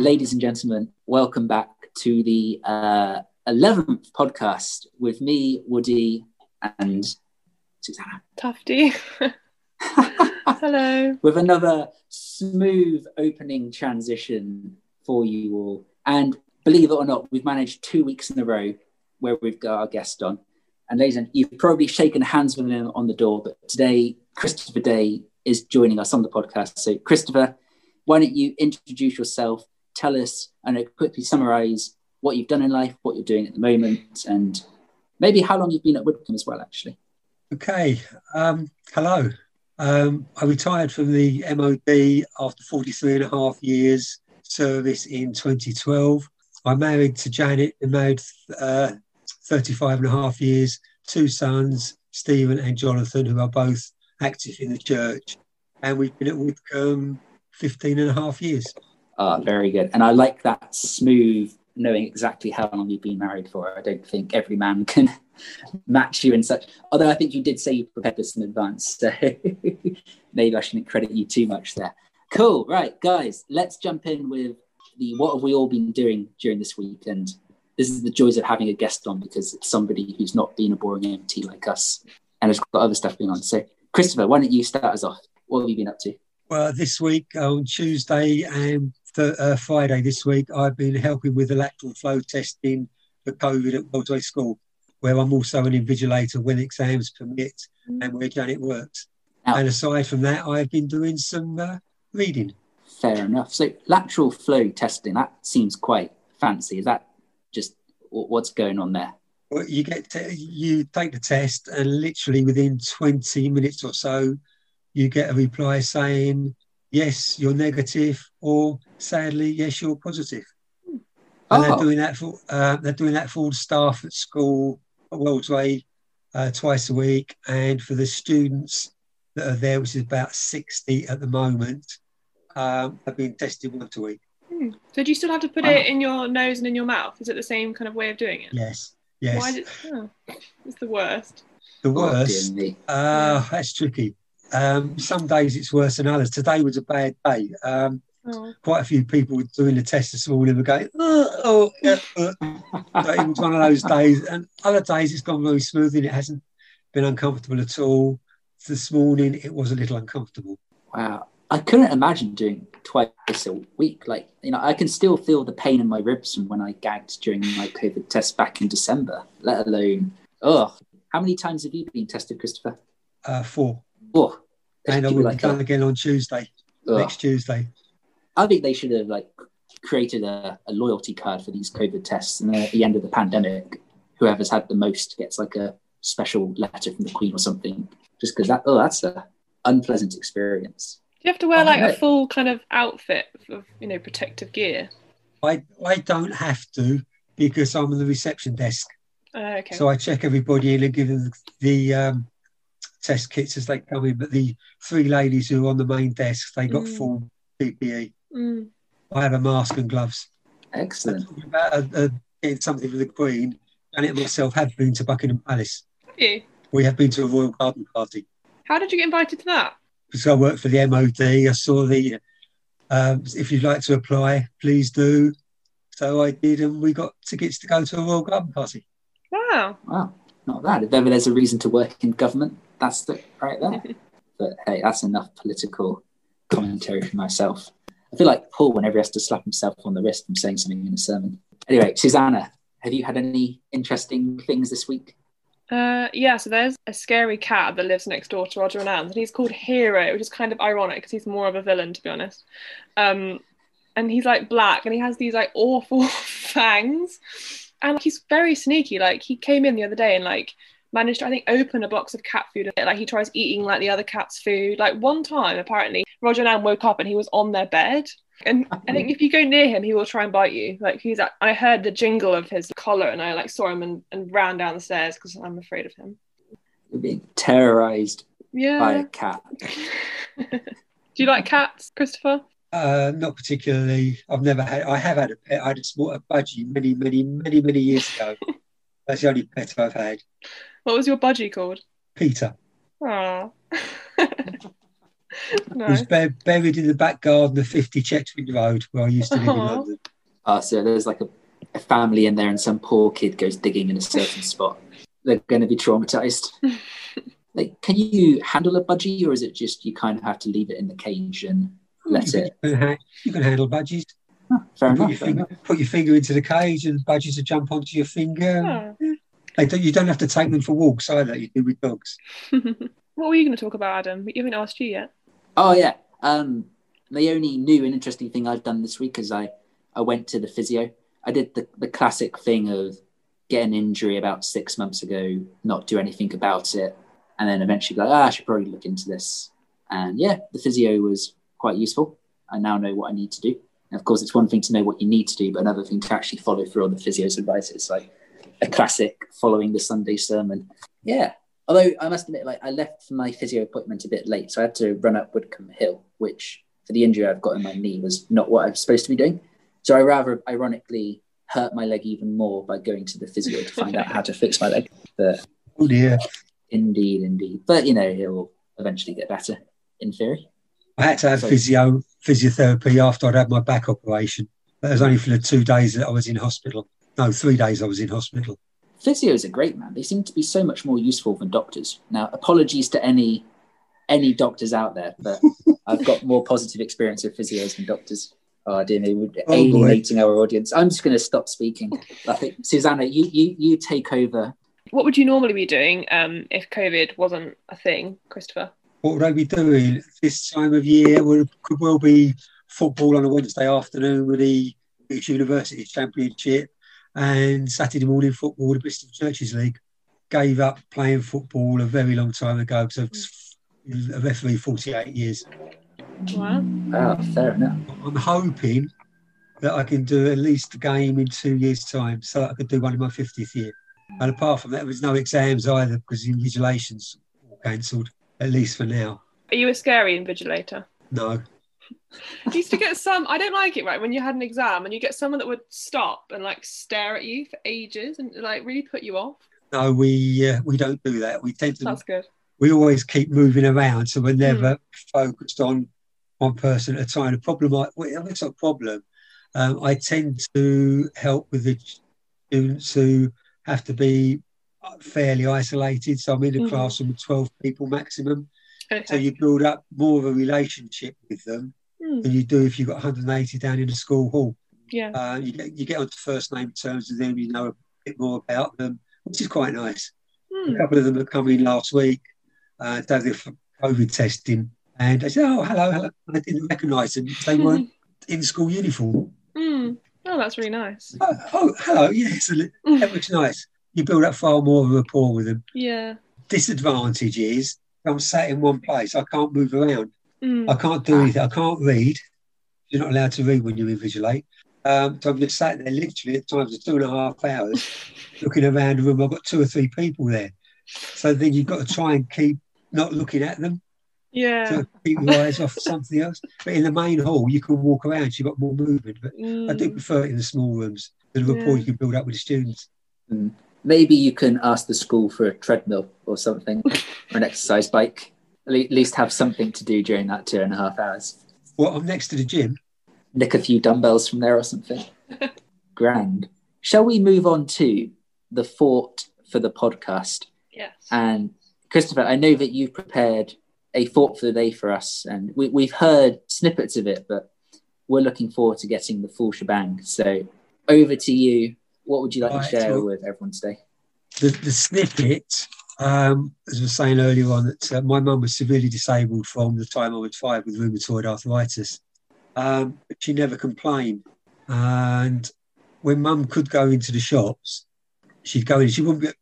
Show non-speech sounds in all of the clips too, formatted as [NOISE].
ladies and gentlemen, welcome back to the uh, 11th podcast with me, Woody, and Susanna. Tufty. [LAUGHS] Hello. [LAUGHS] with another smooth opening transition for you all. And believe it or not, we've managed two weeks in a row where we've got our guest on. And ladies and you've probably shaken hands with him on the door, but today Christopher Day is joining us on the podcast. So, Christopher, why don't you introduce yourself, tell us, and quickly summarize what you've done in life, what you're doing at the moment, and maybe how long you've been at Widcombe as well, actually. Okay. Um, hello. Um, I retired from the MOD after 43 and a half years service in 2012. I'm married to Janet, been married uh, 35 and a half years, two sons, Stephen and Jonathan, who are both active in the church. And we've been at Widcombe 15 and a half years. Ah, very good. And I like that smooth knowing exactly how long you've been married for. I don't think every man [LAUGHS] can match you in such. Although I think you did say you prepared this in advance, so [LAUGHS] maybe I shouldn't credit you too much there. Cool. Right, guys, let's jump in with the what have we all been doing during this week? And this is the joys of having a guest on because it's somebody who's not been a boring MT like us and has got other stuff going on. So, Christopher, why don't you start us off? What have you been up to? Well, this week on Tuesday and th- uh, Friday this week, I've been helping with the lateral flow testing for COVID at Wellsway School, where I'm also an invigilator when exams permit and where Janet works. And aside from that, I've been doing some uh, reading. Fair enough. So, lateral flow testing, that seems quite fancy. Is that just wh- what's going on there? Well, you get to, you take the test, and literally within 20 minutes or so, you get a reply saying, "Yes, you're negative," or "Sadly, yes, you're positive." And they're Oh. doing that for uh, they're doing that for all the staff at school at Wellsway uh, twice a week, and for the students that are there, which is about 60 at the moment, um, have been tested once a week. Hmm. So do you still have to put Wow. it in your nose and in your mouth? Is it the same kind of way of doing it? Yes, yes. Why did? Oh, it's the worst. the Oh, worst. me. Ah, that's tricky. Um, some days it's worse than others. Today was a bad day. Um, Oh. quite a few people were doing the test this morning were going, oh, oh yeah, uh." So it was one of those days. And other days it's gone really smoothly and it hasn't been uncomfortable at all. This morning it was a little uncomfortable. Wow. I couldn't imagine doing twice a week. Like, you know, I can still feel the pain in my ribs from when I gagged during my COVID test back in December, let alone, oh, how many times have you been tested, Christopher? Uh, four. Oh, And I people will be like done that. again on Tuesday, Ugh. next Tuesday. I think they should have like created a, a loyalty card for these COVID tests, and then at the end of the pandemic, whoever's had the most gets like a special letter from the Queen or something. Just because that, oh, that's a unpleasant experience. Do you have to wear Oh, like a full kind of outfit of you know protective gear? I, I don't have to because I'm on the reception desk. Uh, okay. So I check everybody in and give them the um, test kits as they come in. But the three ladies who are on the main desk, they got Mm. full PPE. Mm. I have a mask and gloves. Excellent. Talking about uh, uh, getting something for the Queen, Janet and myself have been to Buckingham Palace. Have you? We have been to a royal garden party. How did you get invited to that? Because I work for the MOD, I saw the, um, if you'd like to apply, please do. So I did, and we got tickets to go to a royal garden party. Wow. Wow, not bad. If ever there's a reason to work in government, that's the right there. [LAUGHS] but hey, that's enough political commentary for myself. I feel like Paul whenever he has to slap himself on the wrist from saying something in a sermon. Anyway, Susanna, have you had any interesting things this week? Uh, yeah, so there's a scary cat that lives next door to Roger and Anne's, and he's called Hero, which is kind of ironic because he's more of a villain, to be honest. Um, and he's like black, and he has these like [LAUGHS] awful fangs, and like, he's very sneaky. Like he came in the other day and like managed to, I think, open a box of cat food. Like he tries eating like the other cat's food. Like one time, apparently, Roger and Anne woke up and he was on their bed. And I think if you go near him, he will try and bite you. Like he's, at, I heard the jingle of his collar, and I like saw him and, and ran down the stairs because I'm afraid of him. You're being terrorized yeah. by a cat. [LAUGHS] Do you like cats, Christopher? Uh, not particularly. I've never had. I have had a pet. I had a small a budgie many, many, many, many years ago. [LAUGHS] That's the only pet I've had. What was your budgie called? Peter. Aww. It [LAUGHS] was Nice. bu- buried in the back garden of 50 Checksfield Road, where I used to live in London. Uh, so there's like a, a family in there, and some poor kid goes digging in a certain [LAUGHS] spot. They're going to be traumatized. [LAUGHS] like, can you handle a budgie, or is it just you kind of have to leave it in the cage and let you, it? Can, ha- you can handle budgies. Huh, fair put, enough. your finger, enough. put your finger into the cage, and the budgies will jump onto your finger. Oh. They don't, you don't have to take them for walks either. You do with dogs. [LAUGHS] what were you going to talk about, Adam? We haven't asked you yet. Oh yeah. Um, the only new and interesting thing I've done this week is I I went to the physio. I did the, the classic thing of get an injury about six months ago, not do anything about it, and then eventually go, ah, I should probably look into this. And yeah, the physio was quite useful. I now know what I need to do. And of course, it's one thing to know what you need to do, but another thing to actually follow through on the physio's advice. It's like a classic following the Sunday sermon. Yeah. Although I must admit, like I left my physio appointment a bit late, so I had to run up Widcombe Hill, which for the injury I've got in my knee was not what I was supposed to be doing. So I rather ironically hurt my leg even more by going to the physio to find out how to fix my leg. But Oh dear. indeed, indeed. But you know, it will eventually get better in theory. I had to have So- physio physiotherapy after I'd had my back operation. That was only for the two days that I was in hospital. No, three days I was in hospital. Physios are great, man. They seem to be so much more useful than doctors. Now, apologies to any any doctors out there, but [LAUGHS] I've got more positive experience with physios than doctors. Oh dear me, we're boy. alienating our audience. I'm just going to stop speaking. I think Susanna, you you you take over. What would you normally be doing um, if COVID wasn't a thing, Christopher? What would I be doing eh, this time of year? Would could well be football on a Wednesday afternoon with the British University Championship and Saturday morning football with the Bristol Churches League. Gave up playing football a very long time ago because I was a referee 48 years. Wow. Oh, ah, fair enough. I'm hoping that I can do at least a game in two years' time so I could do one in my 50th year. And apart from that, there's no exams either because the invigilation's were cancelled, at least for now. Are you a scary invigilator? No. I used to get some. I don't like it, right? When you had an exam and you get someone that would stop and like stare at you for ages and like really put you off. No, we uh, we don't do that. We tend to That's good. we always keep moving around, so we're never focused on one person at a time. The problem, I, well, it's not a problem. Um, I tend to help with the students who have to be fairly isolated. So I'm in a Mhm. classroom with 12 people maximum. So you build up more of a relationship with them Hmm, than you do if you've got 180 down in the school hall. yeah. Uh, you, get, you get onto first name terms with them, you know a bit more about them, which is quite nice. Hmm. A couple of them have come in last week uh, have their COVID testing, and they said, "Oh, hello, hello." And I didn't recognise them; they [LAUGHS] weren't in school uniform. Hmm. Oh, that's really nice. Oh, oh hello, yes, [LAUGHS] that looks nice. You build up far more of a rapport with them. Yeah. Disadvantage is I'm sat in one place; I can't move around. Hmm. I can't do anything. I can't read. You're not allowed to read when you invigilate. Um, so I'm just sat there literally at times of two and a half hours [LAUGHS] looking around the room. I've got two or three people there. So then you've got to try and keep not looking at them. Yeah. So keep your eyes off something else. But in the main hall, you can walk around. You've got more movement. But I do Hmm. prefer it in the small rooms. The rapport Yeah. you can build up with the students. Maybe you can ask the school for a treadmill or something, or an [LAUGHS] exercise bike. At least have something to do during that two and a half hours. Well, I'm next to the gym. Nick a few dumbbells from there or something. [LAUGHS] Grand. Shall we move on to the fort for the podcast? Yes. And Christopher, I know that you've prepared a fort for the day for us, and we, we've heard snippets of it, but we're looking forward to getting the full shebang. So over to you. What would you like Right, to share with everyone today? the, the snippet, um, as I was saying earlier on, that uh, my mum was severely disabled from the time I was five with rheumatoid arthritis. Um, but she never complained. And when mum could go into the shops, she'd go in, she wouldn't,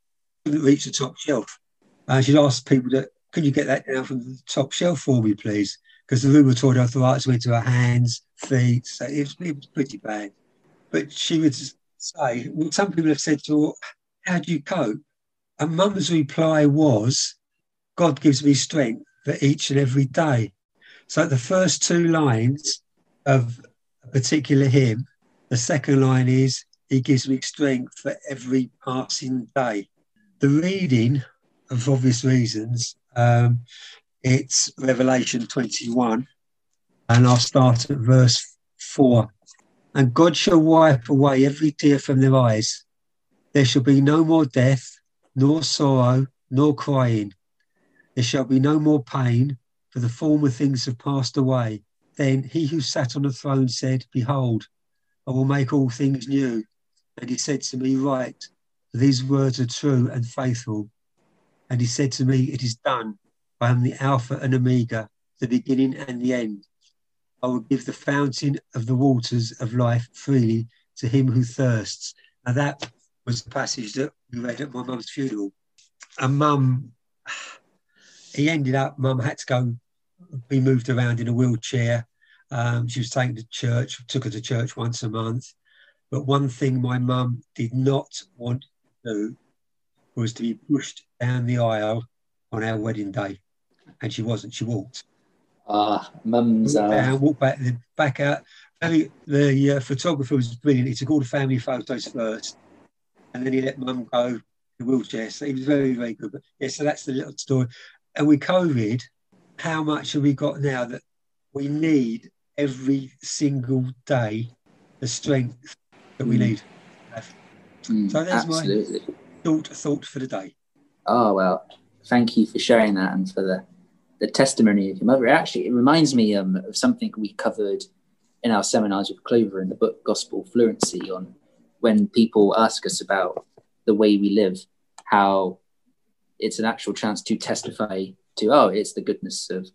wouldn't reach the top shelf. And she'd ask people that, can you get that down from the top shelf for me, please? Because the rheumatoid arthritis went to her hands, feet, so it was, it was pretty bad. But she would say, well, some people have said to how do you cope? And mum's reply was, God gives me strength for each and every day. So the first two lines of a particular hymn, the second line is, He gives me strength for every passing day. The reading, of obvious reasons, um, It's Revelation 21, and I'll start at verse 4. And God shall wipe away every tear from their eyes. There shall be no more death, nor sorrow, nor crying. There shall be no more pain, for the former things have passed away. Then he who sat on the throne said, Behold, I will make all things new. And he said to me, Write, for these words are true and faithful. And he said to me, It is done. I am the Alpha and Omega, the beginning and the end. I will give the fountain of the waters of life freely to him who thirsts. And that was the passage that we read at my mum's funeral. And mum, he ended up, mum had to go be moved around in a wheelchair. Um, she was taken to church, took her to church once a month. But one thing my mum did not want to do was to be pushed down the aisle on our wedding day. And she wasn't, she walked. Ah, mum's. Uh, down, walked back, then back out. The, the uh, photographer was brilliant. He took all the family photos first, and then he let mum go in the wheelchair. So he was very, very good. But yeah, so that's the little story. And with COVID, how much have we got now that we need every single day the strength that we Mm. need? mm, So there's my- absolutely. Thought, thought for the day. Oh well, thank you for sharing that and for the the testimony of your mother. Actually, it reminds me um, of something we covered in our seminars with Clover in the book Gospel Fluency on when people ask us about the way we live, how it's an actual chance to testify to oh, it's the goodness of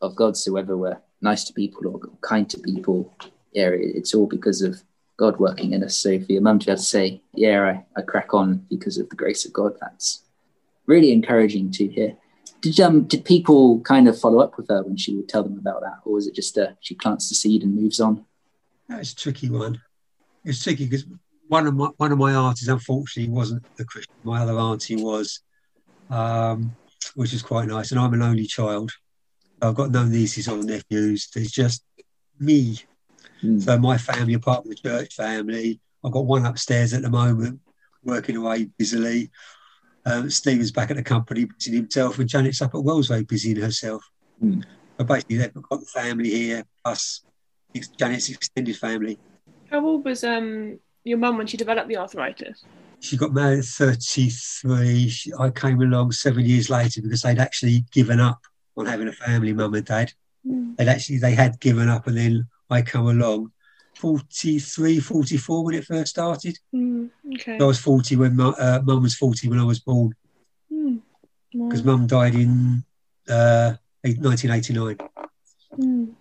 of God. So whether we're nice to people or kind to people, yeah, it's all because of God working in us. So for your mum to be able to say, yeah, I, I crack on because of the grace of God, that's really encouraging to hear. Did um did people kind of follow up with her when she would tell them about that, or was it just uh, she plants the seed and moves on? That's a tricky one. It's tricky because one of my one of my aunties, unfortunately, wasn't a Christian. My other auntie was, um, which is quite nice. And I'm an only child. I've got no nieces or nephews. There's just me. Hmm. So my family, apart from the church family, I've got one upstairs at the moment, working away busily. Um, Stephen's back at the company, busying himself, and Janet's up at Wellsway, busying herself. Hmm. But basically, they've got the family here, plus Janet's extended family. How old was um your mum when she developed the arthritis? She got married at 33. She, I came along seven years later because they'd actually given up on having a family, mum and dad. They'd actually, they had given up and then I come along 43, 44 when it first started. Mm, okay. I was 40 when mu- uh, mum was 40 when I was born Mm. Wow. because mum died in uh, 1989. Mm.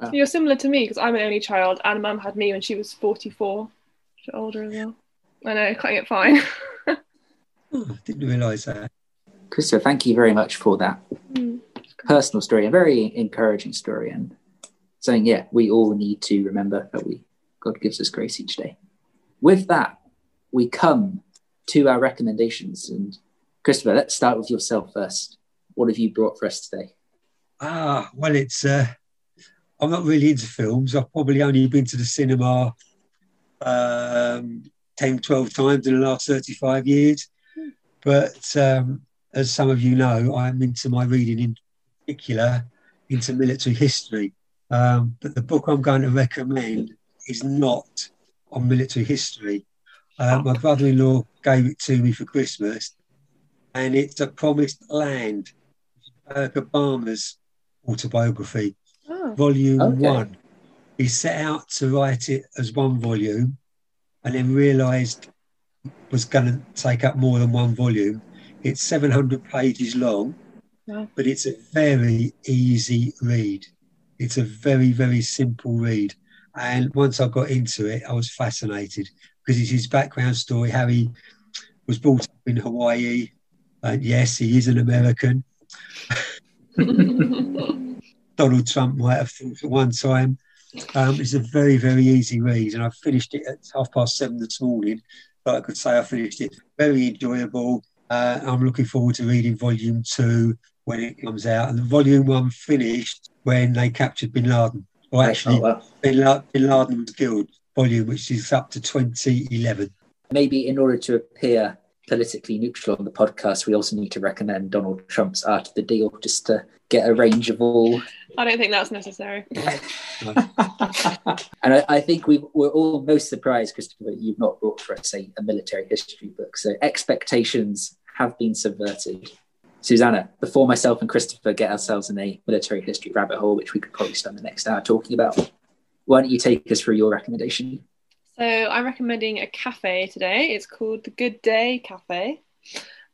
Wow. You're similar to me because I'm an only child, and mum had me when she was 44. She's older as well. I know, cutting it fine. [LAUGHS] Oh, didn't realise that. Christopher, thank you very much for that Mm. personal story, a very encouraging story, and something yeah we all need to remember that we God gives us grace each day. With that, we come to our recommendations, and Christopher, let's start with yourself first. What have you brought for us today? Ah, well, it's. Uh, I'm not really into films. I've probably only been to the cinema um, 10, 12 times in the last 35 years. But um, as some of you know, I'm into my reading in particular into military history. Um, but the book I'm going to recommend is not on military history. Uh, my brother in law gave it to me for Christmas, and it's A Promised Land, Barack Obama's autobiography, Oh. volume Okay. one. He set out to write it as one volume and then realised was going to take up more than one volume. It's 700 pages long, Wow. but it's a very easy read. It's a very, very simple read. And once I got into it, I was fascinated because it's his background story, how he was brought up in Hawaii. And yes, he is an American. [LAUGHS] Donald Trump might have thought at one time. Um, it's a very, very easy read, and I finished it at half past seven this morning. But I could say I finished it very enjoyable. Uh, I'm looking forward to reading volume two when it comes out. And volume one finished when they captured Bin Laden. Or actually, Oh, well, Bin, La- Bin Laden was killed. Volume which is up to 2011. maybe in order to appear politically neutral on the podcast, we also need to recommend Donald Trump's Art of the Deal just to get a range of all. I don't think that's necessary. [LAUGHS] and I, I think we we're all most surprised, Christopher, that you've not brought for us a, a military history book. So expectations have been subverted. Susanna, before myself and Christopher get ourselves in a military history rabbit hole, which we could probably spend the next hour talking about, why don't you take us through your recommendation? So I'm recommending a cafe today. It's called the Good Day Cafe.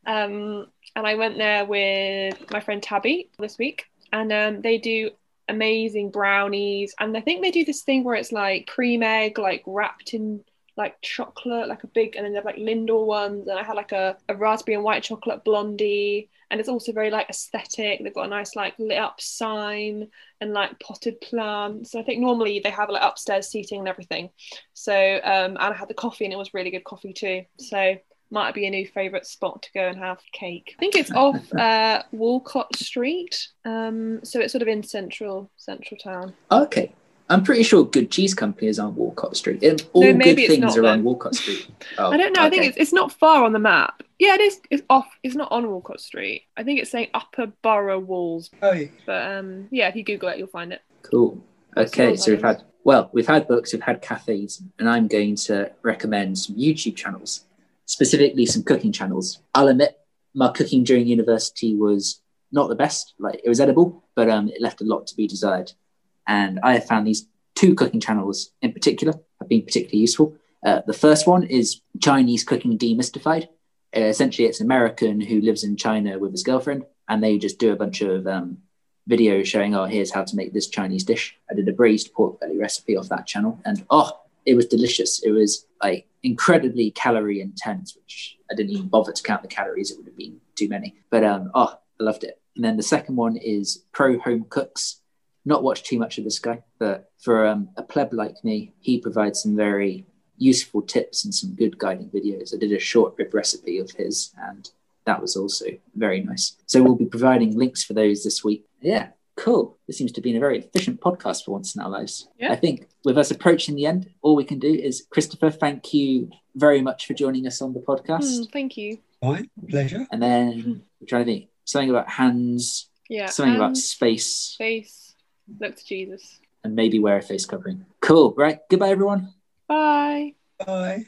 Um, and I went there with my friend Tabby this week, and um, they do amazing brownies. And I think they do this thing where it's like cream egg, like wrapped in like chocolate, like a big, and then they have like Lindor ones. And I had like a, a raspberry and white chocolate blondie. And it's also very like aesthetic. They've got a nice like lit up sign and like potted plants. So I think normally they have like upstairs seating and everything. So um, and I had the coffee and it was really good coffee too. So might be a new favourite spot to go and have cake. I think it's off [LAUGHS] uh, Walcot Street, um, so it's sort of in central central town. Okay, I'm pretty sure Good Cheese companies is on Walcot Street. And all No, good things are then. on Walcot Street. [LAUGHS] Oh, I don't know. I think it's, it's not far on the map. Yeah, it is. It's off. It's not on Walcot Street. I think it's saying Upper Borough Walls. Oh, yeah. But um, yeah, if you Google it, you'll find it. Cool. Okay, so we've had well, we've had books, we've had cafes, and I'm going to recommend some YouTube channels, specifically some cooking channels. I'll admit, my cooking during university was not the best. Like it was edible, but um, it left a lot to be desired. And I have found these two cooking channels in particular have been particularly useful. Uh, the first one is Chinese Cooking Demystified. Uh, essentially, it's an American who lives in China with his girlfriend, and they just do a bunch of um, videos showing, oh, here's how to make this Chinese dish. I did a braised pork belly recipe off that channel, and oh, it was delicious. It was like incredibly calorie intense, which I didn't even bother to count the calories. It would have been too many. But um, oh, I loved it. And then the second one is Pro Home Cooks. Not watched too much of this guy, but for um, a pleb like me, he provides some very useful tips and some good guiding videos. I did a short rib recipe of his, and that was also very nice. So we'll be providing links for those this week. Yeah, cool. This seems to have been a very efficient podcast for once in our lives. Yeah. I think with us approaching the end, all we can do is Christopher, thank you very much for joining us on the podcast. Hmm, thank you. Fine, pleasure. And then we're trying to think something about hands, Yeah. something about and space, face. Look to Jesus. and maybe wear a face covering. Cool. Right. Goodbye, everyone. Bye. Bye.